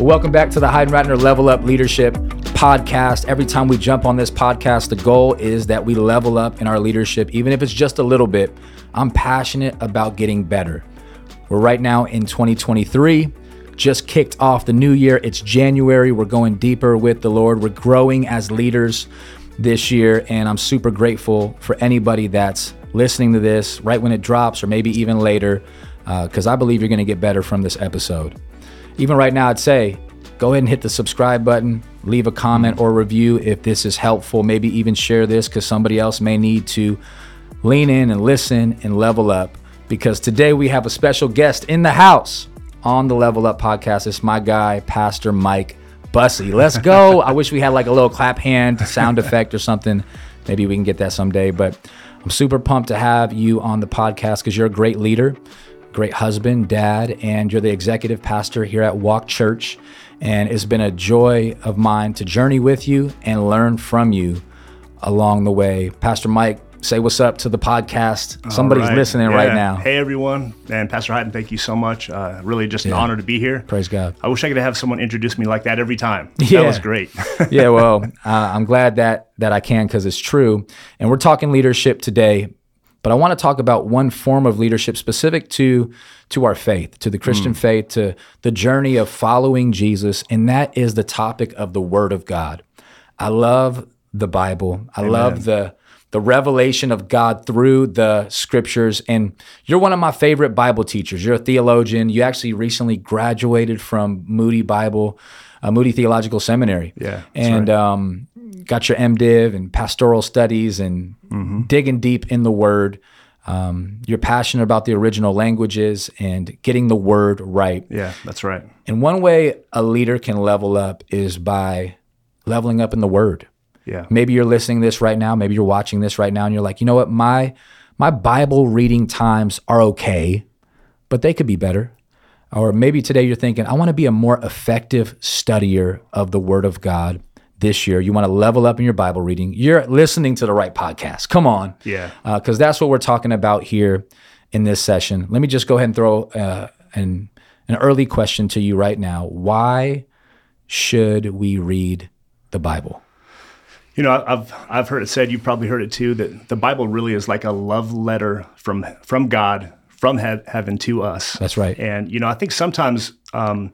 Welcome back to the Heidenreitner Level Up Leadership podcast. Every time we jump on this podcast, the goal is that we level up in our leadership, even if it's just a little bit. I'm passionate about getting better. We're right now in 2023, just kicked off the new year. It's January. We're going deeper with the Lord. We're growing as leaders this year, and I'm super grateful for anybody that's listening to this right when it drops or maybe even later, because uh, I believe you're going to get better from this episode even right now, I'd say go ahead and hit the subscribe button, leave a comment or review if this is helpful. Maybe even share this because somebody else may need to lean in and listen and level up. Because today we have a special guest in the house on the Level Up podcast. It's my guy, Pastor Mike Bussey. Let's go. I wish we had like a little clap hand sound effect or something. Maybe we can get that someday. But I'm super pumped to have you on the podcast because you're a great leader great husband, dad, and you're the executive pastor here at Walk Church. And it's been a joy of mine to journey with you and learn from you along the way. Pastor Mike, say what's up to the podcast. Somebody's right. listening yeah. right now. Hey, everyone. And Pastor Hayden, thank you so much. Uh, really just an yeah. honor to be here. Praise God. I wish I could have someone introduce me like that every time. Yeah. That was great. yeah, well, uh, I'm glad that, that I can because it's true. And we're talking leadership today, but I want to talk about one form of leadership specific to to our faith, to the Christian mm. faith, to the journey of following Jesus, and that is the topic of the Word of God. I love the Bible. I Amen. love the the revelation of God through the scriptures. And you're one of my favorite Bible teachers. You're a theologian. You actually recently graduated from Moody Bible, uh, Moody Theological Seminary. Yeah. And right. um, got your MDiv and pastoral studies and mm-hmm. digging deep in the Word. Um, you're passionate about the original languages and getting the word right. Yeah, that's right. And one way a leader can level up is by leveling up in the word. Yeah. Maybe you're listening this right now, maybe you're watching this right now and you're like, "You know what? My my Bible reading times are okay, but they could be better." Or maybe today you're thinking, "I want to be a more effective studier of the word of God." This year, you want to level up in your Bible reading, you're listening to the right podcast. Come on. Yeah. Because uh, that's what we're talking about here in this session. Let me just go ahead and throw uh, an, an early question to you right now. Why should we read the Bible? You know, I've I've heard it said. You probably heard it too. That the Bible really is like a love letter from from God from he- heaven to us. That's right. And you know, I think sometimes um,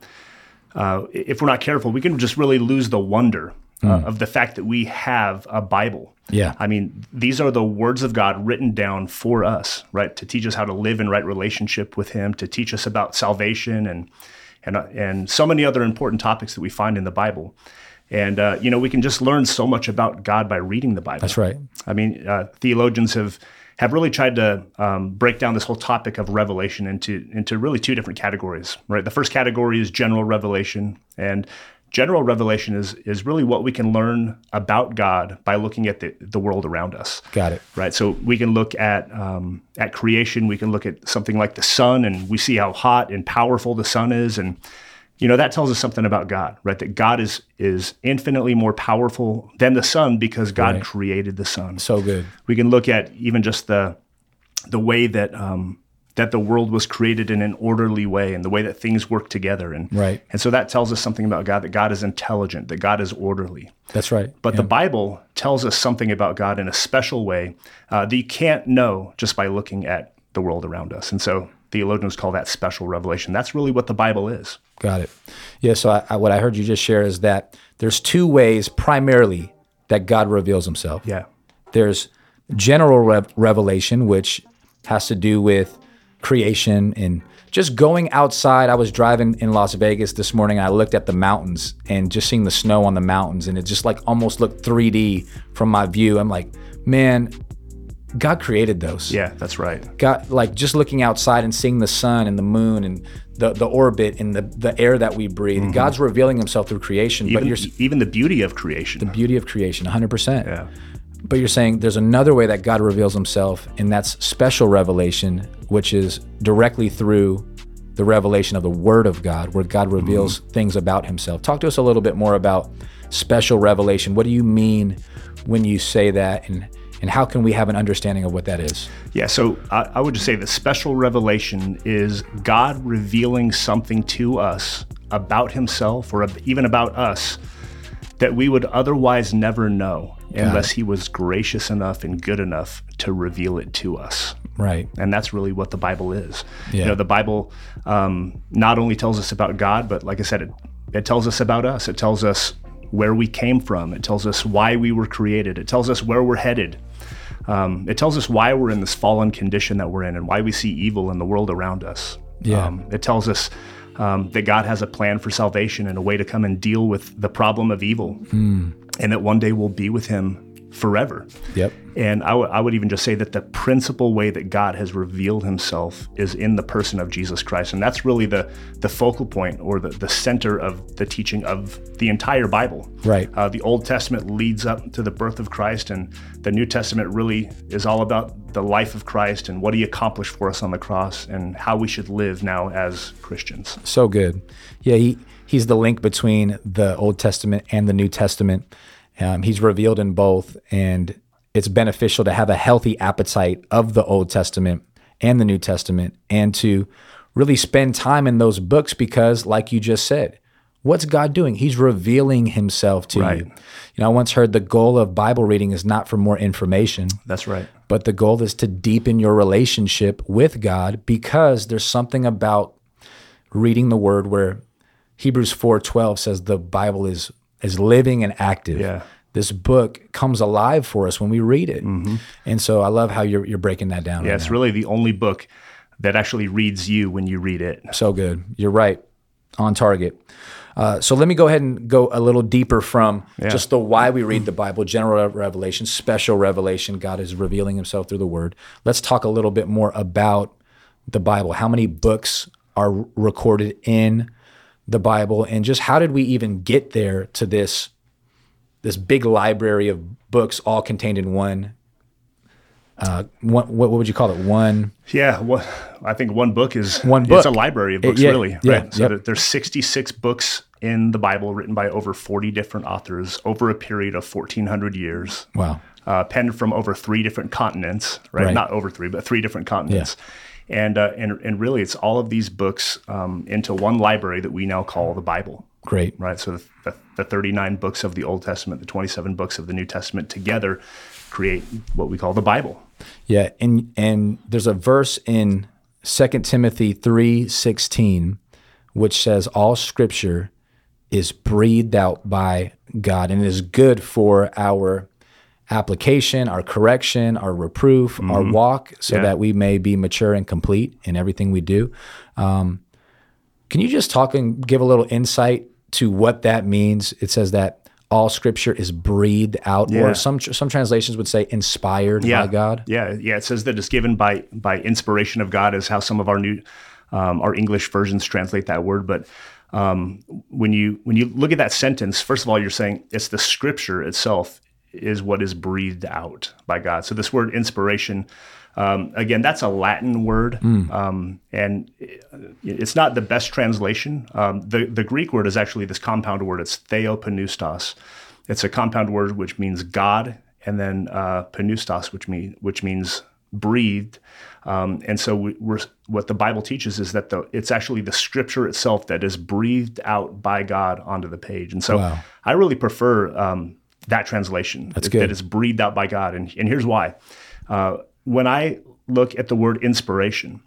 uh, if we're not careful, we can just really lose the wonder uh, mm. of the fact that we have a Bible. Yeah. I mean, these are the words of God written down for us, right? To teach us how to live in right relationship with Him, to teach us about salvation and and uh, and so many other important topics that we find in the Bible. And uh, you know, we can just learn so much about God by reading the Bible. That's right. I mean, uh, theologians have have really tried to um, break down this whole topic of revelation into into really two different categories. Right. The first category is general revelation, and general revelation is is really what we can learn about God by looking at the, the world around us. Got it. Right. So we can look at um, at creation. We can look at something like the sun, and we see how hot and powerful the sun is, and you know that tells us something about God, right? That God is is infinitely more powerful than the sun because God right. created the sun. So good. We can look at even just the the way that um, that the world was created in an orderly way and the way that things work together. And, right. and so that tells us something about God, that God is intelligent, that God is orderly. That's right. But yeah. the Bible tells us something about God in a special way uh, that you can't know just by looking at the world around us. And so theologians call that special revelation. That's really what the Bible is. Got it. Yeah. So I, I, what I heard you just share is that there's two ways primarily that God reveals himself. Yeah. There's general rev- revelation, which has to do with creation and just going outside. I was driving in Las Vegas this morning and I looked at the mountains and just seeing the snow on the mountains and it just like almost looked 3D from my view. I'm like, man, God created those. Yeah, that's right. God, like just looking outside and seeing the sun and the moon and the, the orbit and the, the air that we breathe. Mm-hmm. God's revealing himself through creation. Even, but you're, even the beauty of creation. The beauty of creation, 100%. Yeah. But you're saying there's another way that God reveals himself, and that's special revelation, which is directly through the revelation of the Word of God, where God reveals mm-hmm. things about himself. Talk to us a little bit more about special revelation. What do you mean when you say that? And and how can we have an understanding of what that is? Yeah, so I, I would just say the special revelation is God revealing something to us about himself or even about us that we would otherwise never know Got unless he was gracious enough and good enough to reveal it to us. Right. And that's really what the Bible is. Yeah. You know, the Bible um, not only tells us about God, but like I said, it, it tells us about us. It tells us where we came from. It tells us why we were created. It tells us where we're headed. Um, it tells us why we're in this fallen condition that we're in and why we see evil in the world around us. Yeah. Um, it tells us um, that God has a plan for salvation and a way to come and deal with the problem of evil, Hmm. And that one day we'll be with Him forever. Yep. And I would- I would even just say that the principal way that God has revealed himself is in the person of Jesus Christ. And that's really the, the focal point or the, the center of the teaching of the entire Bible. Right. Uh, the Old Testament leads up to the birth of Christ, and the New Testament really is all about the life of Christ and what he accomplished for us on the cross and how we should live now as Christians. So good. Yeah, he he's the link between the Old Testament and the New Testament. Um, he's revealed in both, and it's beneficial to have a healthy appetite of the Old Testament and the New Testament, and to really spend time in those books because, like you just said, what's God doing? He's revealing Himself to Right. you. You know, I once heard the goal of Bible reading is not for more information, That's right. but the goal is to deepen your relationship with God because there's something about reading the word where Hebrews 4:12 says the Bible is is living and active. Yeah. This book comes alive for us when we read it. And so I love how you're you're breaking that down. Yeah, right it's now. really the only book that actually reads you when you read it. So good. You're right. On target. Uh, so let me go ahead and go a little deeper from just the why we read the Bible, general revelation, special revelation. God is revealing himself through the word. Let's talk a little bit more about the Bible. How many books are recorded in the Bible and just how did we even get there to this this big library of books all contained in one uh, one, what, what would you call it? One Yeah, well, I think one book is One book. It's a library of books, yeah, really. yeah, right. So yep. there's 66 books in the Bible written by over 40 different authors over a period of 1,400 years. wow. Uh, penned from over three different continents, right? Right. Not over three, but three different continents. And, uh, and and really, it's all of these books um, into one library that we now call the Bible Great. right? So the, the, the 39 books of the Old Testament, the 27 books of the New Testament together create what we call the Bible. Yeah, and and there's a verse in 2 Timothy 3:16 which says all scripture is breathed out by God and is good for our application, our correction, our reproof, our walk so Yeah. that we may be mature and complete in everything we do. Um, can you just talk and give a little insight to what that means? It says that all scripture is breathed out Yeah. or some some translations would say inspired by God. Yeah, yeah. It says that it's given by by inspiration of God, is how some of our new um, our English versions translate that word. But um, when you when you look at that sentence, first of all, you're saying it's the Scripture itself is what is breathed out by God. So this word inspiration. Um, again, that's a Latin word, um, and it's not the best translation. Um, the the Greek word is actually this compound word. It's theopneustos. It's a compound word which means God, and then uh, which mean which means breathed. Um, and so we, we're, what the Bible teaches is that the, it's actually the Scripture itself that is breathed out by God onto the page. And so Wow. I really prefer um, that translation. That's good. That is breathed out by God, and and here's why. Uh, when I look at the word inspiration,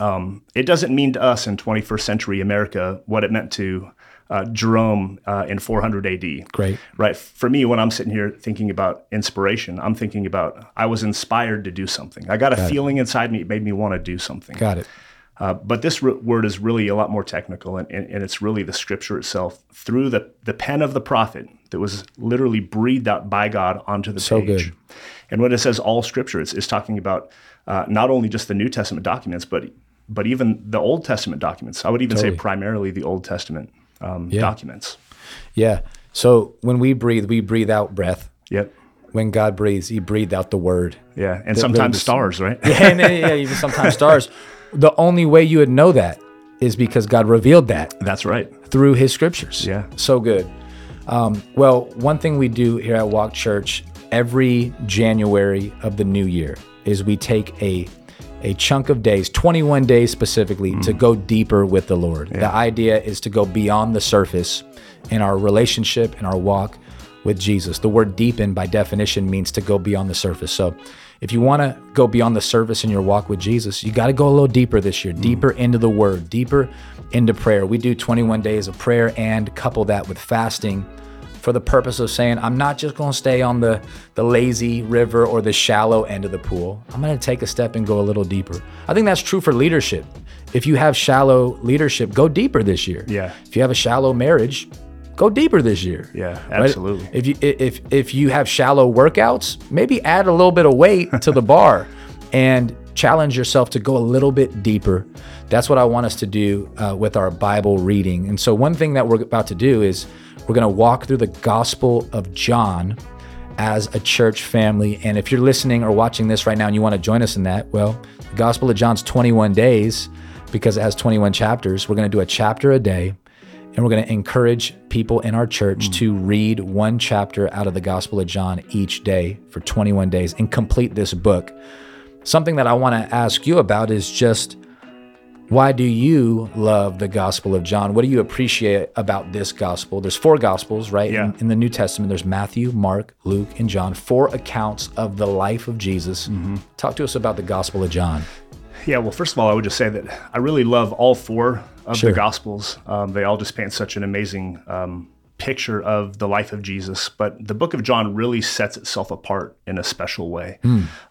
um, it doesn't mean to us in 21st century America what it meant to uh, Jerome uh, in 400 AD. Great. Right. For me, when I'm sitting here thinking about inspiration, I'm thinking about I was inspired to do something. I got a feeling inside me, it made me want to do something. Got it. Uh, but this r- word is really a lot more technical, and, and, and it's really the scripture itself through the, the pen of the prophet that was literally breathed out by God onto the So page. good. And when it says all scripture, it's, it's talking about uh, not only just the New Testament documents, but but even the Old Testament documents. I would even Totally. say primarily the Old Testament um, Yeah. documents. Yeah. So when we breathe, we breathe out breath. Yep. When God breathes, He breathed out the word. Yeah. And the- sometimes the- stars, right? Yeah, and yeah, even sometimes stars. The only way you would know that is because God revealed that That's right. through His scriptures. Yeah. So good. Um, well, one thing we do here at Walk Church every January of the new year is we take a a chunk of days, 21 days specifically, to go deeper with the Lord. The idea is to go beyond the surface in our relationship, in our walk with Jesus. The word deepen, by definition, means to go beyond the surface. So if you want to go beyond the surface in your walk with Jesus, you got to go a little deeper this year, mm. deeper into the word, deeper into prayer. We do 21 days of prayer and couple that with fasting for the purpose of saying, I'm not just going to stay on the, the lazy river or the shallow end of the pool. I'm going to take a step and go a little deeper. I think that's true for leadership. If you have shallow leadership, go deeper this year. Yeah. If you have a shallow marriage, go deeper this year. Yeah, Right? absolutely. If you if if you have shallow workouts, maybe add a little bit of weight to the bar and challenge yourself to go a little bit deeper. That's what I want us to do uh, with our Bible reading. And so one thing that we're about to do is we're going to walk through the Gospel of John as a church family. And if you're listening or watching this right now and you want to join us in that, well, the Gospel of John's 21 days because it has 21 chapters. We're going to do a chapter a day and we're going to encourage people in our church mm. to read one chapter out of the Gospel of John each day for 21 days and complete this book. Something that I want to ask you about is just why do you love the Gospel of John? What do you appreciate about this gospel? There's four gospels, right? Yeah. In, in the New Testament, there's Matthew, Mark, Luke, and John, four accounts of the life of Jesus. Mm-hmm. Talk to us about the Gospel of John. Yeah, well, first of all, I would just say that I really love all four of Sure. the Gospels. Um, they all just paint such an amazing um, picture of the life of Jesus. But the book of John really sets itself apart in a special way.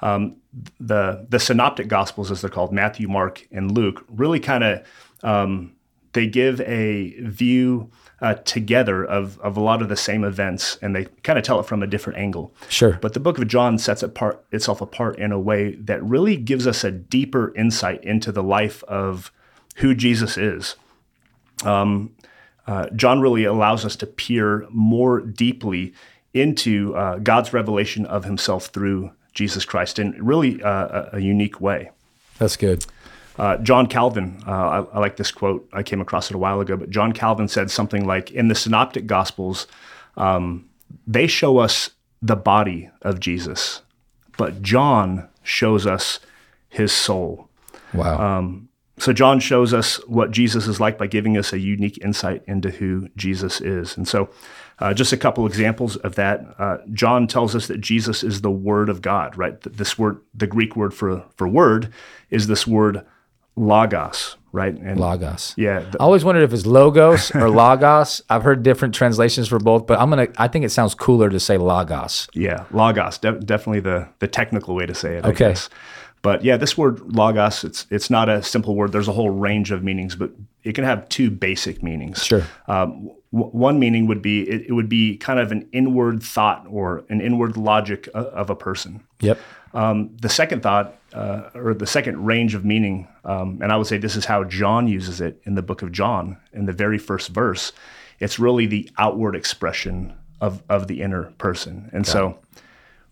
Um, the the synoptic Gospels, as they're called, Matthew, Mark, and Luke, really kind of um, they give a view uh, together of, of a lot of the same events, and they kind of tell it from a different angle. Sure. But the book of John sets apart, itself apart in a way that really gives us a deeper insight into the life of who Jesus is. Um, uh, John really allows us to peer more deeply into uh, God's revelation of himself through Jesus Christ in really uh, a, a unique way. That's good. Uh, John Calvin, uh, I, I like this quote. I came across it a while ago, but John Calvin said something like, "In the Synoptic Gospels, um, they show us the body of Jesus, but John shows us his soul." Wow. So John shows us what Jesus is like by giving us a unique insight into who Jesus is. And so, uh, just a couple examples of that. Uh, John tells us that Jesus is the Word of God. Right. This word, the Greek word for for word, is this word logos. Right. And Logos. yeah, the- I always wondered if it's logos or logos. I've heard different translations for both, but I'm gonna. I think it sounds cooler to say logos. Yeah, logos, de- definitely the the technical way to say it. I Okay. But yeah, this word logos, it's it's not a simple word. There's a whole range of meanings, but it can have two basic meanings. Sure. Um, w- one meaning would be it, it would be kind of an inward thought or an inward logic o- of a person. Yep. Um, the second thought, uh, or the second range of meaning, um, and I would say this is how John uses it in the book of John, in the very first verse. It's really the outward expression of of the inner person, and so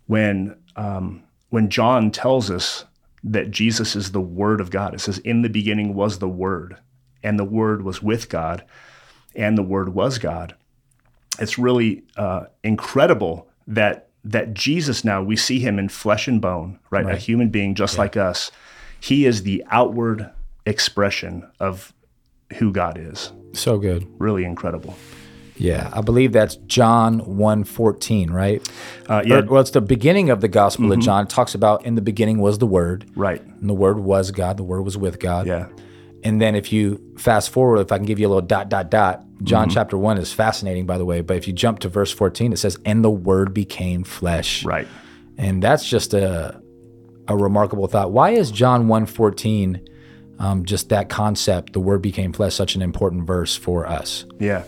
when um, when John tells us that Jesus is the Word of God, it says, "In the beginning was the Word, and the Word was with God, and the Word was God." It's really uh, incredible that that Jesus now we see him in flesh and bone, right? A human being just like us. He is the outward expression of who God is. So good. Really incredible. Yeah, I believe that's John 1:14, right? Uh, yeah, Or- well, it's the beginning of the Gospel of John. It talks about in the beginning was the Word, right. and the Word was God. The Word was with God. Yeah, And then if you fast forward, if I can give you a little dot dot dot, John Mm-hmm. chapter one is fascinating, by the way. But if you jump to verse 14, it says, "And the Word became flesh." right. And that's just a a remarkable thought. Why is John 1:14 um, just that concept, the Word became flesh, such an important verse for us? Yeah.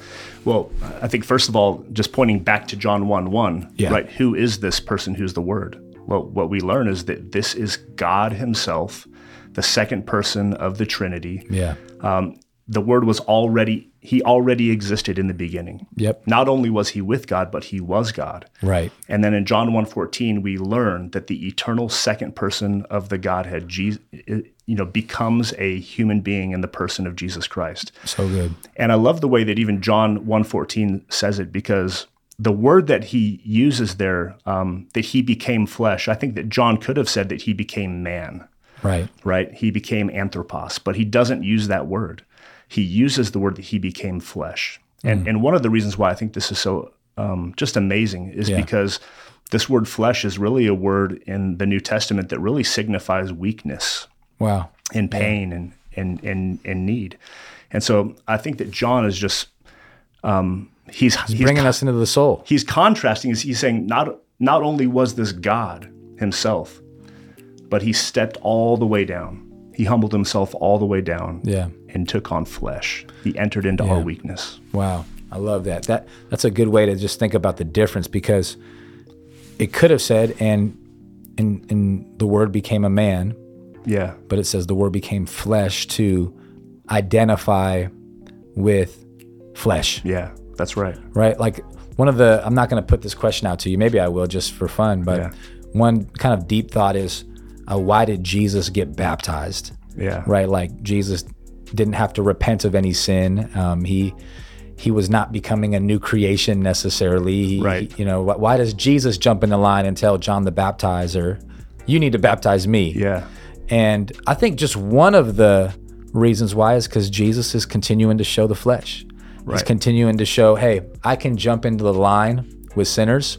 Well, I think first of all, just pointing back to John 1 1, Yeah. right? Who is this person who's the Word? Well, what we learn is that this is God Himself, the second person of the Trinity. Yeah. Um, the Word was already, He already existed in the beginning. Yep. Not only was He with God, but He was God. Right. And then in John 1:14 we learn that the eternal second person of the Godhead Jesus, you know becomes a human being in the person of Jesus Christ. So good. And I love the way that even John 1:14 says it because the word that he uses there, um, that he became flesh, I think that John could have said that he became man. Right. right? He became anthropos, but he doesn't use that word. He uses the word that he became flesh. And and one of the reasons why I think this is so um, just amazing is Yeah. because this word flesh is really a word in the New Testament that really signifies weakness Wow. and pain and, and and and need. And so I think that John is just um, he's he's, Bringing us into the soul. he's contrasting. He's, he's saying not not only was this God himself, but he stepped all the way down. He humbled himself all the way down Yeah. and took on flesh. He entered into our weakness. Wow, I love that. That that's a good way to just think about the difference because it could have said and and and the word became a man, Yeah. but it says the word became flesh to identify with flesh, Yeah. That's right. right? Like one of the I'm not going to put this question out to you. Maybe I will just for fun, but Yeah. one kind of deep thought is uh, why did Jesus get baptized? Yeah. right? Like Jesus didn't have to repent of any sin. Um, he he was not becoming a new creation necessarily. He- Right. he- you know, why does Jesus jump in the line and tell John the Baptizer, "You need to baptize me"? Yeah. And I think just one of the reasons why is because Jesus is continuing to show the flesh. He's continuing to show, hey, I can jump into the line with sinners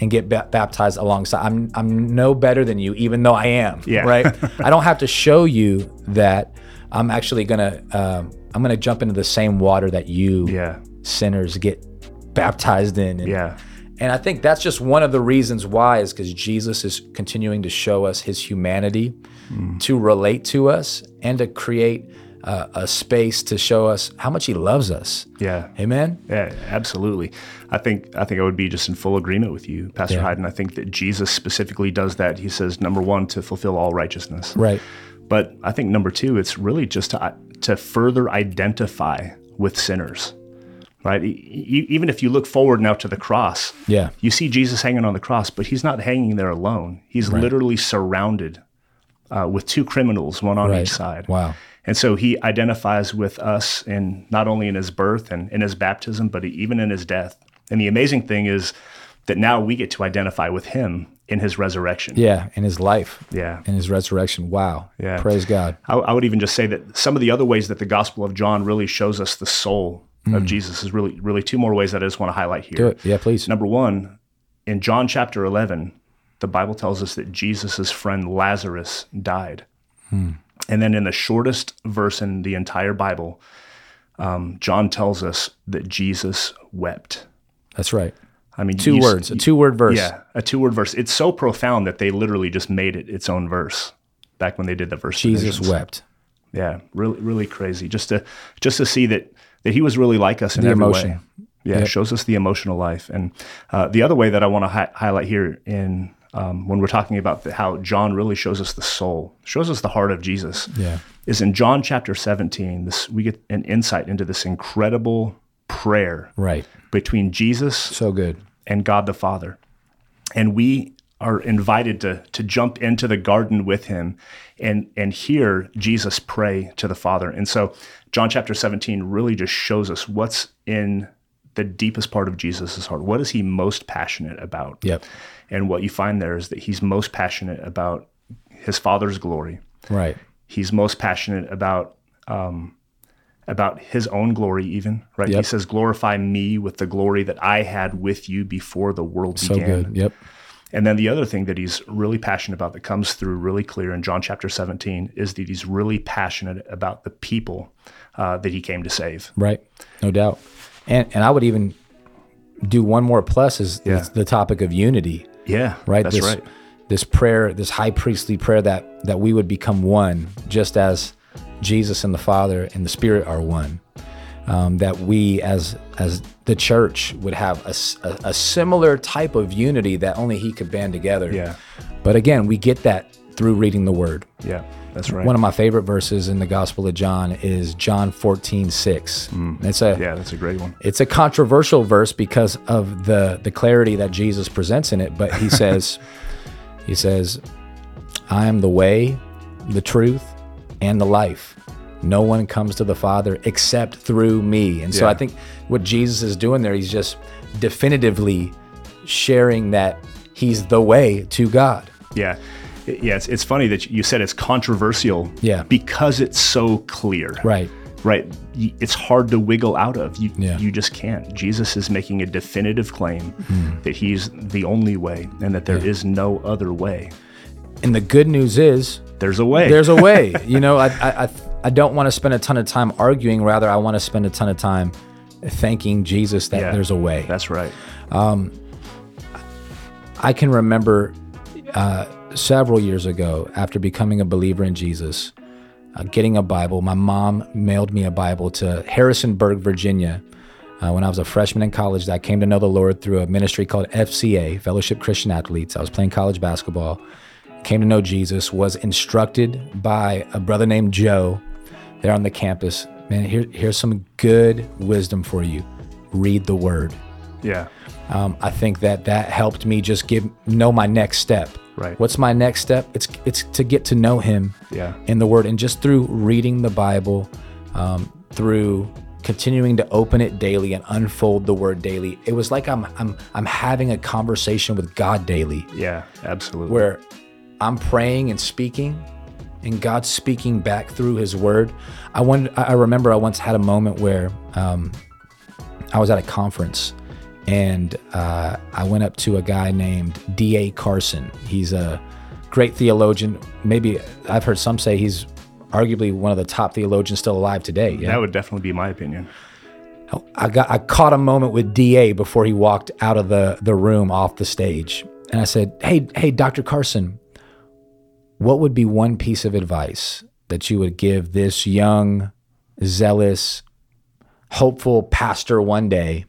and get ba- baptized alongside. I'm I'm no better than you, even though I am. Yeah. Right. I don't have to show you that I'm actually gonna um, I'm gonna jump into the same water that you Yeah. sinners get baptized in. And, Yeah. and I think that's just one of the reasons why is because Jesus is continuing to show us his humanity, to relate to us, and to create uh, a space to show us how much he loves us. Yeah. Amen. Yeah, absolutely. I think I think I would be just in full agreement with you, Pastor Yeah. Hayden. I think that Jesus specifically does that. He says, number one, to fulfill all righteousness. Right. But I think number two, it's really just to to further identify with sinners, right? Even if you look forward now to the cross, Yeah. you see Jesus hanging on the cross, but he's not hanging there alone. He's literally surrounded uh, with two criminals, one on Right. each side. Wow. And so he identifies with us in not only in his birth and in his baptism, but even in his death. And the amazing thing is that now we get to identify with him in his resurrection. Yeah. In his life. Yeah. In his resurrection. Wow. Yeah. Praise God. I, I would even just say that some of the other ways that the Gospel of John really shows us the soul of Jesus is really, really two more ways that I just want to highlight here. Mm. Do it. Yeah. Please. Number one, in John chapter 11, the Bible tells us that Jesus' friend Lazarus died. Hmm. And then in the shortest verse in the entire Bible, um, John tells us that Jesus wept. That's right. I mean, Two you- words. A two word verse. Yeah, a two word verse. It's so profound that they literally just made it its own verse back when they did the verse. Jesus divisions. wept. Yeah, really, really crazy. Just to just to see that that he was really like us in The every emotion. way. Yeah, it shows us the emotional life. And uh, the other way that I want to hi- highlight here in um, when we're talking about the, how John really shows us the soul, shows us the heart of Jesus, Yeah. is in John chapter 17. This we get an insight into this incredible prayer Right. between Jesus So good. and God the Father. And we are invited to to jump into the garden with him and and hear Jesus pray to the Father. And so John chapter 17 really just shows us what's in the deepest part of Jesus' heart. What is he most passionate about? Yep. And what you find there is that he's most passionate about his Father's glory. Right. He's most passionate about um, about his own glory, even right. He says, "Glorify me with the glory that I had with you before the world So began." good. Yep. And then the other thing that he's really passionate about that comes through really clear in John chapter 17 is that he's really passionate about the people uh, that he came to save. Right. No doubt. And and I would even do one more plus is, Yeah. is the topic of unity. Yeah, Right. That's this, right. This prayer, this high priestly prayer that that we would become one, just as Jesus and the Father and the Spirit are one. Um, that we as as the church would have a similar type of unity that only He could band together. Yeah, But again, we get that through reading the Word. yeah, that's right. One of my favorite verses in the Gospel of John is John 14, 6. Mm. It's a yeah, that's a great one. it's a controversial verse because of the the clarity that Jesus presents in it, but he says he says, I am the way, the truth, and the life. No one comes to the Father except through me. And so Yeah. I think what Jesus is doing there, he's just definitively sharing that he's the way to God. Yeah. Yeah, it's, it's funny that you said it's controversial. Yeah. Because it's so clear. Right. Right. It's hard to wiggle out of. You, Yeah. you just can't. Jesus is making a definitive claim that he's the only way and that there is no other way. And the good news is There's a way. there's a way. you know, I, I, I, I don't want to spend a ton of time arguing. Rather, I want to spend a ton of time thanking Jesus that Yeah. there's a way. That's right. Um, I can remember uh, several years ago, after becoming a believer in Jesus, uh, getting a Bible. My mom mailed me a Bible to Harrisonburg, Virginia, uh, when I was a freshman in college. I came to know the Lord through a ministry called FCA, Fellowship Christian Athletes. I was playing college basketball, came to know Jesus, was instructed by a brother named Joe there on the campus. Man, here, here's some good wisdom for you. Read the Word. Yeah. Um, I think that that helped me just give know my next step. Right. What's my next step? It's it's to get to know Him Yeah. in the Word, and just through reading the Bible, um, through continuing to open it daily and unfold the Word daily. It was like I'm I'm I'm having a conversation with God daily, Yeah. Absolutely. where I'm praying and speaking, and God's speaking back through His Word. I wonder, I remember I once had a moment where um, I was at a conference and uh, I went up to a guy named D.A. Carson. He's a great theologian. Maybe I've heard some say he's arguably one of the top theologians still alive today. Yeah. That would definitely be my opinion. I got I caught a moment with DA before he walked out of the the room off the stage. And I said, "Hey, hey Dr. Carson, what would be one piece of advice that you would give this young, zealous, hopeful pastor one day?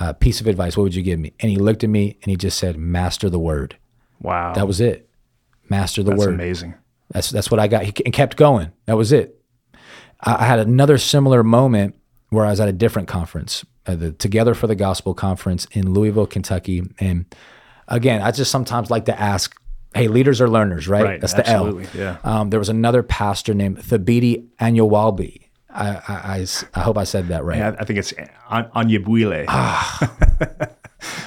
Uh, piece of advice, what would you give me?" And he looked at me and he just said, "Master the word." Wow. That was it. Master the That's word. amazing. That's that's what I got. He and kept going. That was it. I I had another similar moment where I was at a different conference, uh, the Together for the Gospel conference in Louisville, Kentucky. And again, I just sometimes like to ask, "Hey, leaders are learners, right? Right. That's the Absolutely. L." Yeah. Um, there was another pastor named Thabiti Anyawalbi. I, I, I I hope I said that right. Yeah, I think it's An- Anyabwile. Ah,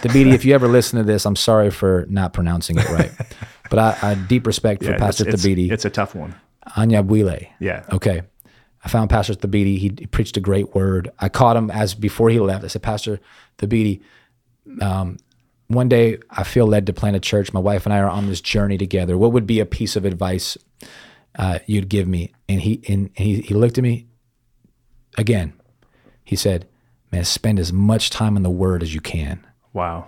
Thabiti, if you ever listen to this, I'm sorry for not pronouncing it right. but I, I deep respect for Yeah, Pastor it's, Thabiti. It's, it's a tough one. Anyabwile. Yeah. Okay. I found Pastor Thabiti. He, he preached a great word. I caught him as before he left. I said, Pastor Thabiti, um, one day I feel led to plant a church. My wife and I are on this journey together. What would be a piece of advice uh, you'd give me? And he and he, he looked at me again. He said, "Man, spend as much time in the Word as you can. Wow.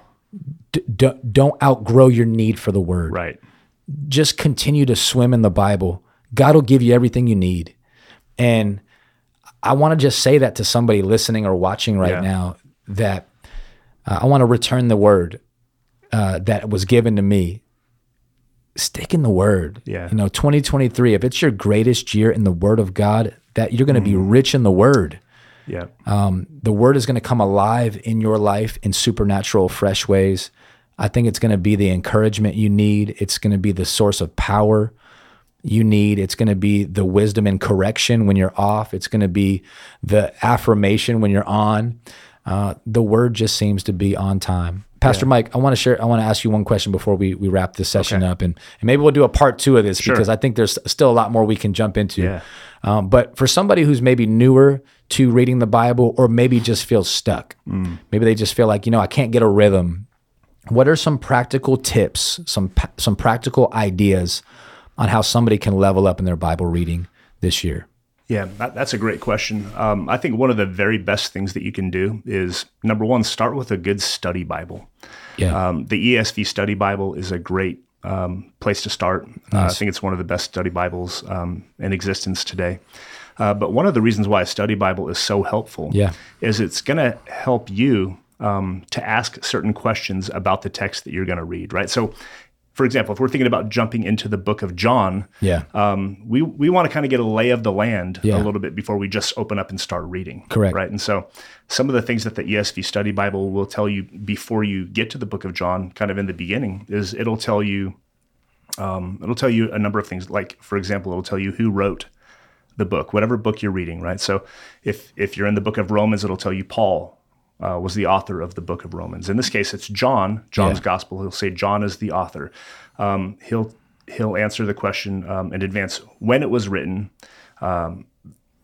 D- d- don't outgrow your need for the Word." Right. just continue to swim in the Bible. God will give you everything you need. And I want to just say that to somebody listening or watching right Yeah. now that uh, I want to return the word uh, that was given to me. Stick in the word. Yeah. You know, 2023, if it's your greatest year in the word of God, that you're going to be rich in the word. Yeah. Um, the word is going to come alive in your life in supernatural, fresh ways. I think it's going to be the encouragement you need. It's going to be the source of power you need. It's going to be the wisdom and correction when you're off. It's going to be the affirmation when you're on. Uh, the word just seems to be on time. Pastor Mike, I want to share. I want to ask you one question before we, we wrap this session Okay. up, and, and maybe we'll do a part two of this Sure. because I think there's still a lot more we can jump into. Yeah. Um, but for somebody who's maybe newer to reading the Bible, or maybe just feels stuck, maybe they just feel like you know I can't get a rhythm. What are some practical tips, some some practical ideas on how somebody can level up in their Bible reading this year? Yeah, that, that's a great question. Um, I think one of the very best things that you can do is number one, start with a good study Bible. Yeah, Um, the ESV Study Bible is a great um, place to start. Uh, I think it's one of the best study Bibles um, in existence today. Uh, but one of the reasons why a study Bible is so helpful Yeah. is it's going to help you um, to ask certain questions about the text that you're going to read, right? So, for example, if we're thinking about jumping into the book of John, yeah, um, we we want to kind of get a lay of the land Yeah. a little bit before we just open up and start reading. Correct. Right. And so some of the things that the ESV Study Bible will tell you before you get to the book of John, kind of in the beginning, is it'll tell you um, it'll tell you a number of things. Like for example, it'll tell you who wrote the book, whatever book you're reading. Right. So if if you're in the book of Romans, it'll tell you Paul. Uh, was the author of the book of Romans. In this case, it's John, John's Yeah. gospel. He'll say John is the author. Um, he'll he'll answer the question um, in advance when it was written. Um,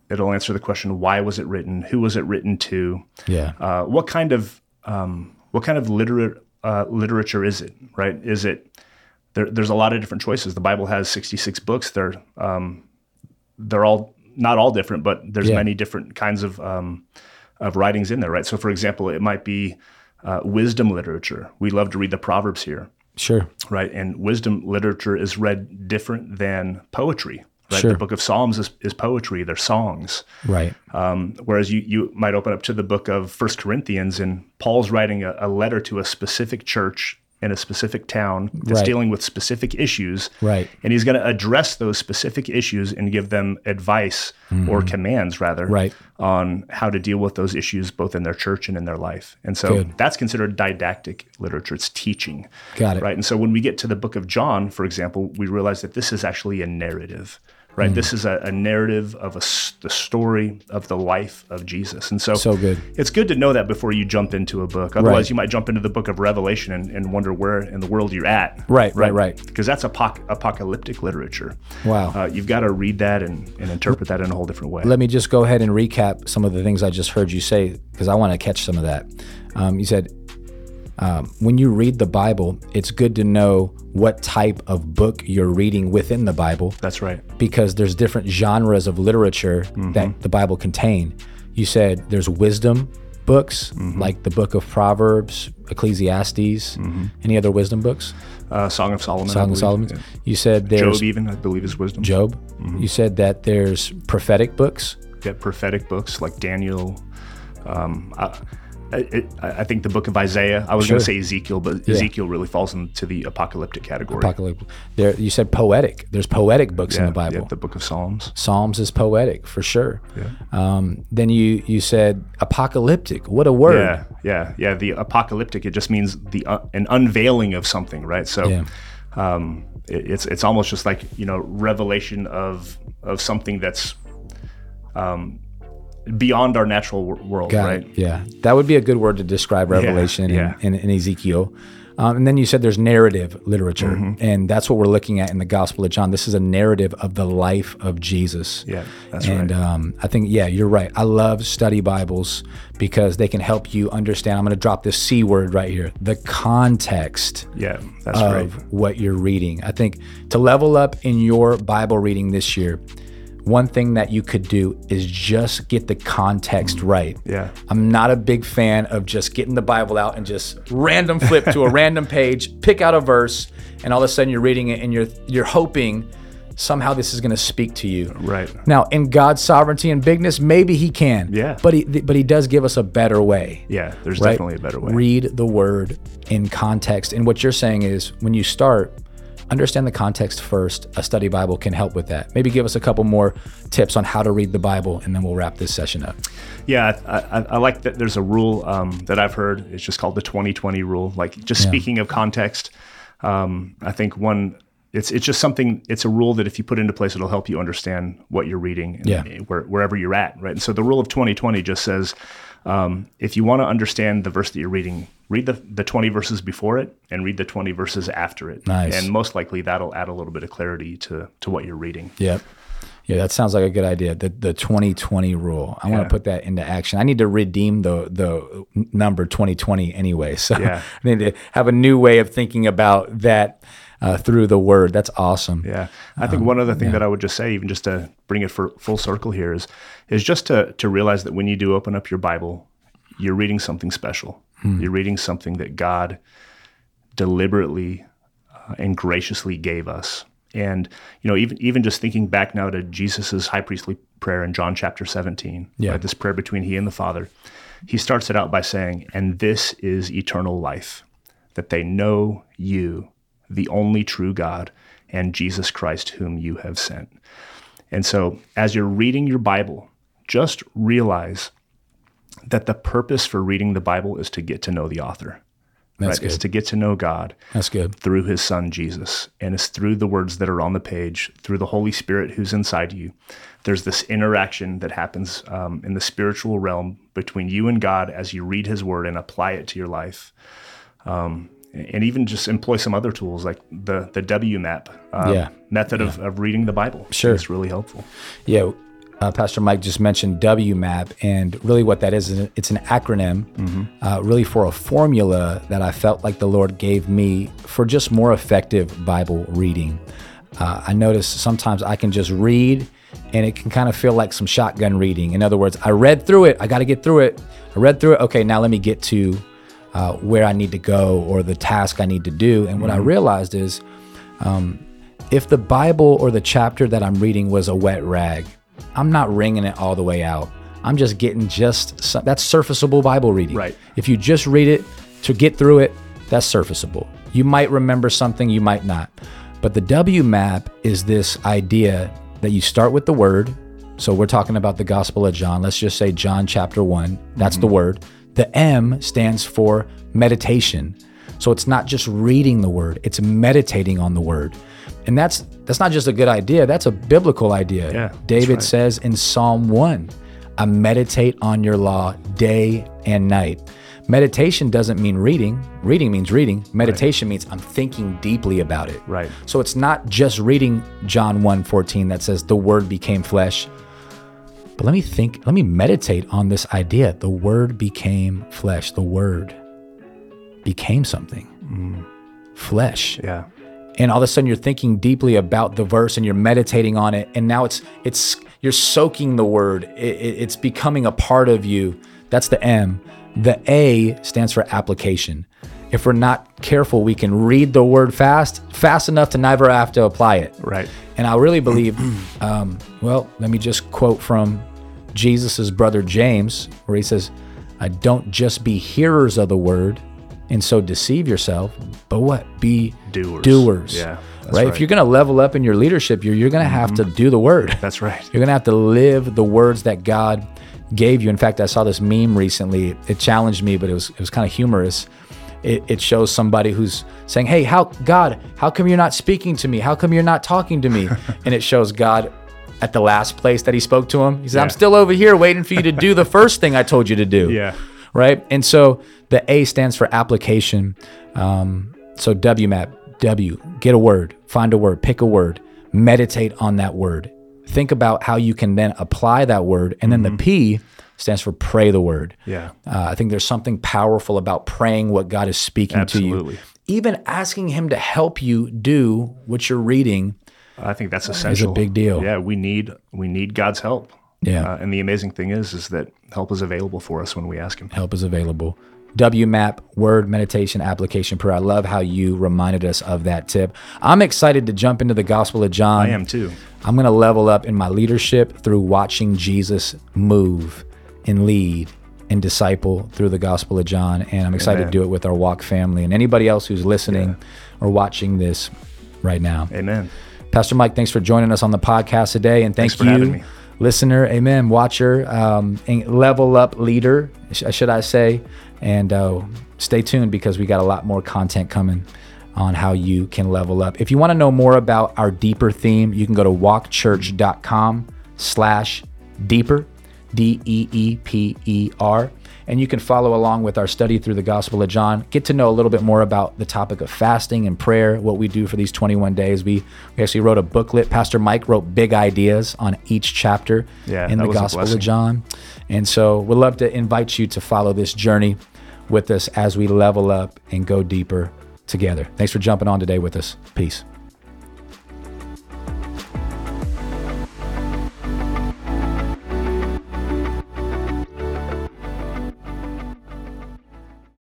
it'll answer the question why was it written, who was it written to, Yeah. uh, what kind of um, what kind of literate uh, literature is it? Right? Is it there, there's a lot of different choices. The Bible has 66 books. They're um, they're all not all different, but there's Yeah. many different kinds of um, of writings in there. Right? So, for example, it might be uh, wisdom literature. We love to read the Proverbs here Sure. right? And wisdom literature is read different than poetry. Right? Sure. The book of Psalms is, is poetry; they're songs. Right. Um, whereas you you might open up to the book of First Corinthians, and Paul's writing a, a letter to a specific church in a specific town that's Right. dealing with specific issues. Right. And he's going to address those specific issues and give them advice or commands, rather, Mm-hmm. Right. on how to deal with those issues both in their church and in their life. And so Good. that's considered didactic literature. It's teaching. Got it. Right. And so when we get to the book of John, for example, we realize that this is actually a narrative. Right. This is a, a narrative of a, the story of the life of Jesus. And so, So good. it's good to know that before you jump into a book. Otherwise, Right. you might jump into the book of Revelation and, and wonder where in the world you're at. Right, right, right. Because that's apoc- apocalyptic literature. Wow. Uh, you've got to read that and, and interpret that in a whole different way. Let me just go ahead and recap some of the things I just heard you say because I want to catch some of that. Um, you said um, when you read the Bible, it's good to know what type of book you're reading within the Bible that's right. because there's different genres of literature that the Bible contain. You said there's wisdom books like the book of Proverbs, Ecclesiastes, any other wisdom books? Uh, Song of Solomon. Song of. Solomon. Yeah. You said there's Job, even, I believe, is wisdom. Job. You said that there's prophetic books. Yeah, prophetic books like Daniel. Um, I, it, I think the book of Isaiah. I was going to say Ezekiel, but Ezekiel really falls into the apocalyptic category. Apocalypse. There, you said poetic. There's poetic books in the Bible. yeah, the book of Psalms. Psalms is poetic for sure. Um, then you you said apocalyptic. What a word. Yeah, yeah, yeah. The apocalyptic. It just means the uh, an unveiling of something, right? So, Yeah. um, it, it's it's almost just like you know revelation of of something that's um, beyond our natural world, Got right? it. Yeah, that would be a good word to describe Revelation yeah. And, and, and Ezekiel. Um, and then you said there's narrative literature, Mm-hmm. and that's what we're looking at in the Gospel of John. This is a narrative of the life of Jesus. Yeah, that's and right. um, I think, yeah, you're right. I love study Bibles because they can help you understand. I'm going to drop this C word right here the context Yeah, that's of right. what you're reading. I think to level up in your Bible reading this year, one thing that you could do is just get the context right. Yeah. I'm not a big fan of just getting the Bible out and just random flip to a random page, pick out a verse, and all of a sudden you're reading it and you're you're hoping somehow this is going to speak to you. Right. Now, in God's sovereignty and bigness, maybe he can. Yeah. But he but he does give us a better way. Yeah, there's right? definitely a better way. Read the word in context. And what you're saying is when you start, understand the context first. A study Bible can help with that. Maybe give us a couple more tips on how to read the Bible, and then we'll wrap this session up. Yeah, I, I, I like that. There's a rule um, that I've heard. It's just called the 20-20 rule. Like just speaking of context, um, I think one. It's it's just something. It's a rule that if you put into place, it'll help you understand what you're reading. And, Yeah. Where, wherever you're at, right? And so the rule of 20-20 just says, um, if you want to understand the verse that you're reading, read the the 20 verses before it and read the 20 verses after it. Nice. And most likely that'll add a little bit of clarity to to what you're reading. Yep. Yeah, that sounds like a good idea. The the 2020 rule. I want to put that into action. I need to redeem the the number 2020 anyway. So Yeah. I need to have a new way of thinking about that uh, through the word. That's awesome. Yeah, I think one other thing that I would just say, even just to bring it for full circle here, is is just to to realize that when you do open up your Bible, you're reading something special. You're reading something that God deliberately uh, and graciously gave us. And you know, even even just thinking back now to Jesus's high priestly prayer in John chapter 17, Yeah. right, this prayer between he and the Father, he starts it out by saying, "And this is eternal life, that they know you, the only true God, and Jesus Christ, whom you have sent." And so, as you're reading your Bible, just realize that the purpose for reading the Bible is to get to know the author. That's right? It's to get to know God That's good. through his son Jesus. And it's through the words that are on the page, through the Holy Spirit who's inside you. There's this interaction that happens um, in the spiritual realm between you and God as you read his word and apply it to your life. Um, and even just employ some other tools like the the WMAP um, Yeah. method Of, of reading the Bible. Sure. it's really helpful. Yeah, uh, Pastor Mike just mentioned WMAP, and really what that is, it's an acronym, uh, really for a formula that I felt like the Lord gave me for just more effective Bible reading. Uh, I notice sometimes I can just read, and it can kind of feel like some shotgun reading. In other words, I read through it, I got to get through it. I read through it. Okay, now let me get to uh, where I need to go or the task I need to do. And what I mm-hmm. realized is um, if the Bible or the chapter that I'm reading was a wet rag, I'm not wringing it all the way out. I'm just getting just some, that's surfaceable Bible reading. Right. If you just read it to get through it, that's surfaceable. You might remember something, you might not. But the W map is this idea that you start with the word. So we're talking about the Gospel of John. Let's just say John chapter 1. That's the mm-hmm. word. The M stands for meditation. So it's not just reading the word, it's meditating on the word. And that's that's not just a good idea, that's a biblical idea. Yeah, David right. says in Psalm 1, I meditate on your law day and night. Meditation doesn't mean reading. Reading means reading. Meditation means I'm thinking deeply about it. Right. So it's not just reading John 1:14 that says the word became flesh. But let me think, let me meditate on this idea. The word became flesh. The word became something. Flesh Yeah. and all of a sudden you're thinking deeply about the verse and you're meditating on it and now it's it's you're soaking the word it, it- it's becoming a part of you that's the m the a stands for application if we're not careful we can read the word fast fast enough to never have to apply it Right. and I really believe, um, well, let me just quote from Jesus' brother James, where he says, "I don't just be hearers of the word, and so deceive yourself, but what? Be Doers. Doers. Yeah, that's right? If you're going to level up in your leadership, you're, you're going to have to mm-hmm. do the word. That's right. You're gonna have to live the words that God gave you. In fact, I saw this meme recently. It challenged me, but it was it was kind of humorous. It, it shows somebody who's saying, "Hey, how God? How come you're not speaking to me? How come you're not talking to me?" and it shows God at the last place that He spoke to him. He said, "I'm still over here waiting for you to do the first thing I told you to do." Yeah. right? And so the A stands for application. Um, so WMAP, W, get a word, find a word, pick a word, meditate on that word. Think about how you can then apply that word. And then the P stands for pray the word. Yeah. Uh, I think there's something powerful about praying what God is speaking to you. Even asking Him to help you do what you're reading. I think that's essential. It's a big deal. Yeah, we need we need God's help. Yeah. Uh, and the amazing thing is, is that help is available for us when we ask Him. help is available. WMAP, word meditation application prayer. I love how you reminded us of that tip. I'm excited to jump into the Gospel of John. I am too. I'm going to level up in my leadership through watching Jesus move and lead and disciple through the Gospel of John. And I'm excited Amen. to do it with our walk family and anybody else who's listening or watching this right now. Amen. Pastor Mike, thanks for joining us on the podcast today, and thank Thanks for having you, me. listener, amen, watcher, um, and level up leader, should I say? And uh, stay tuned because we got a lot more content coming on how you can level up. If you want to know more about our deeper theme, you can go to walkchurch.com/slash deeper, D E E P E R. And you can follow along with our study through the Gospel of John. Get to know a little bit more about the topic of fasting and prayer, what we do for these 21 days. We, we actually wrote a booklet. Pastor Mike wrote big ideas on each chapter Yeah, in the Gospel of. John. And so we'd love to invite you to follow this journey with us as we level up and go deeper together. Thanks for jumping on today with us. Peace.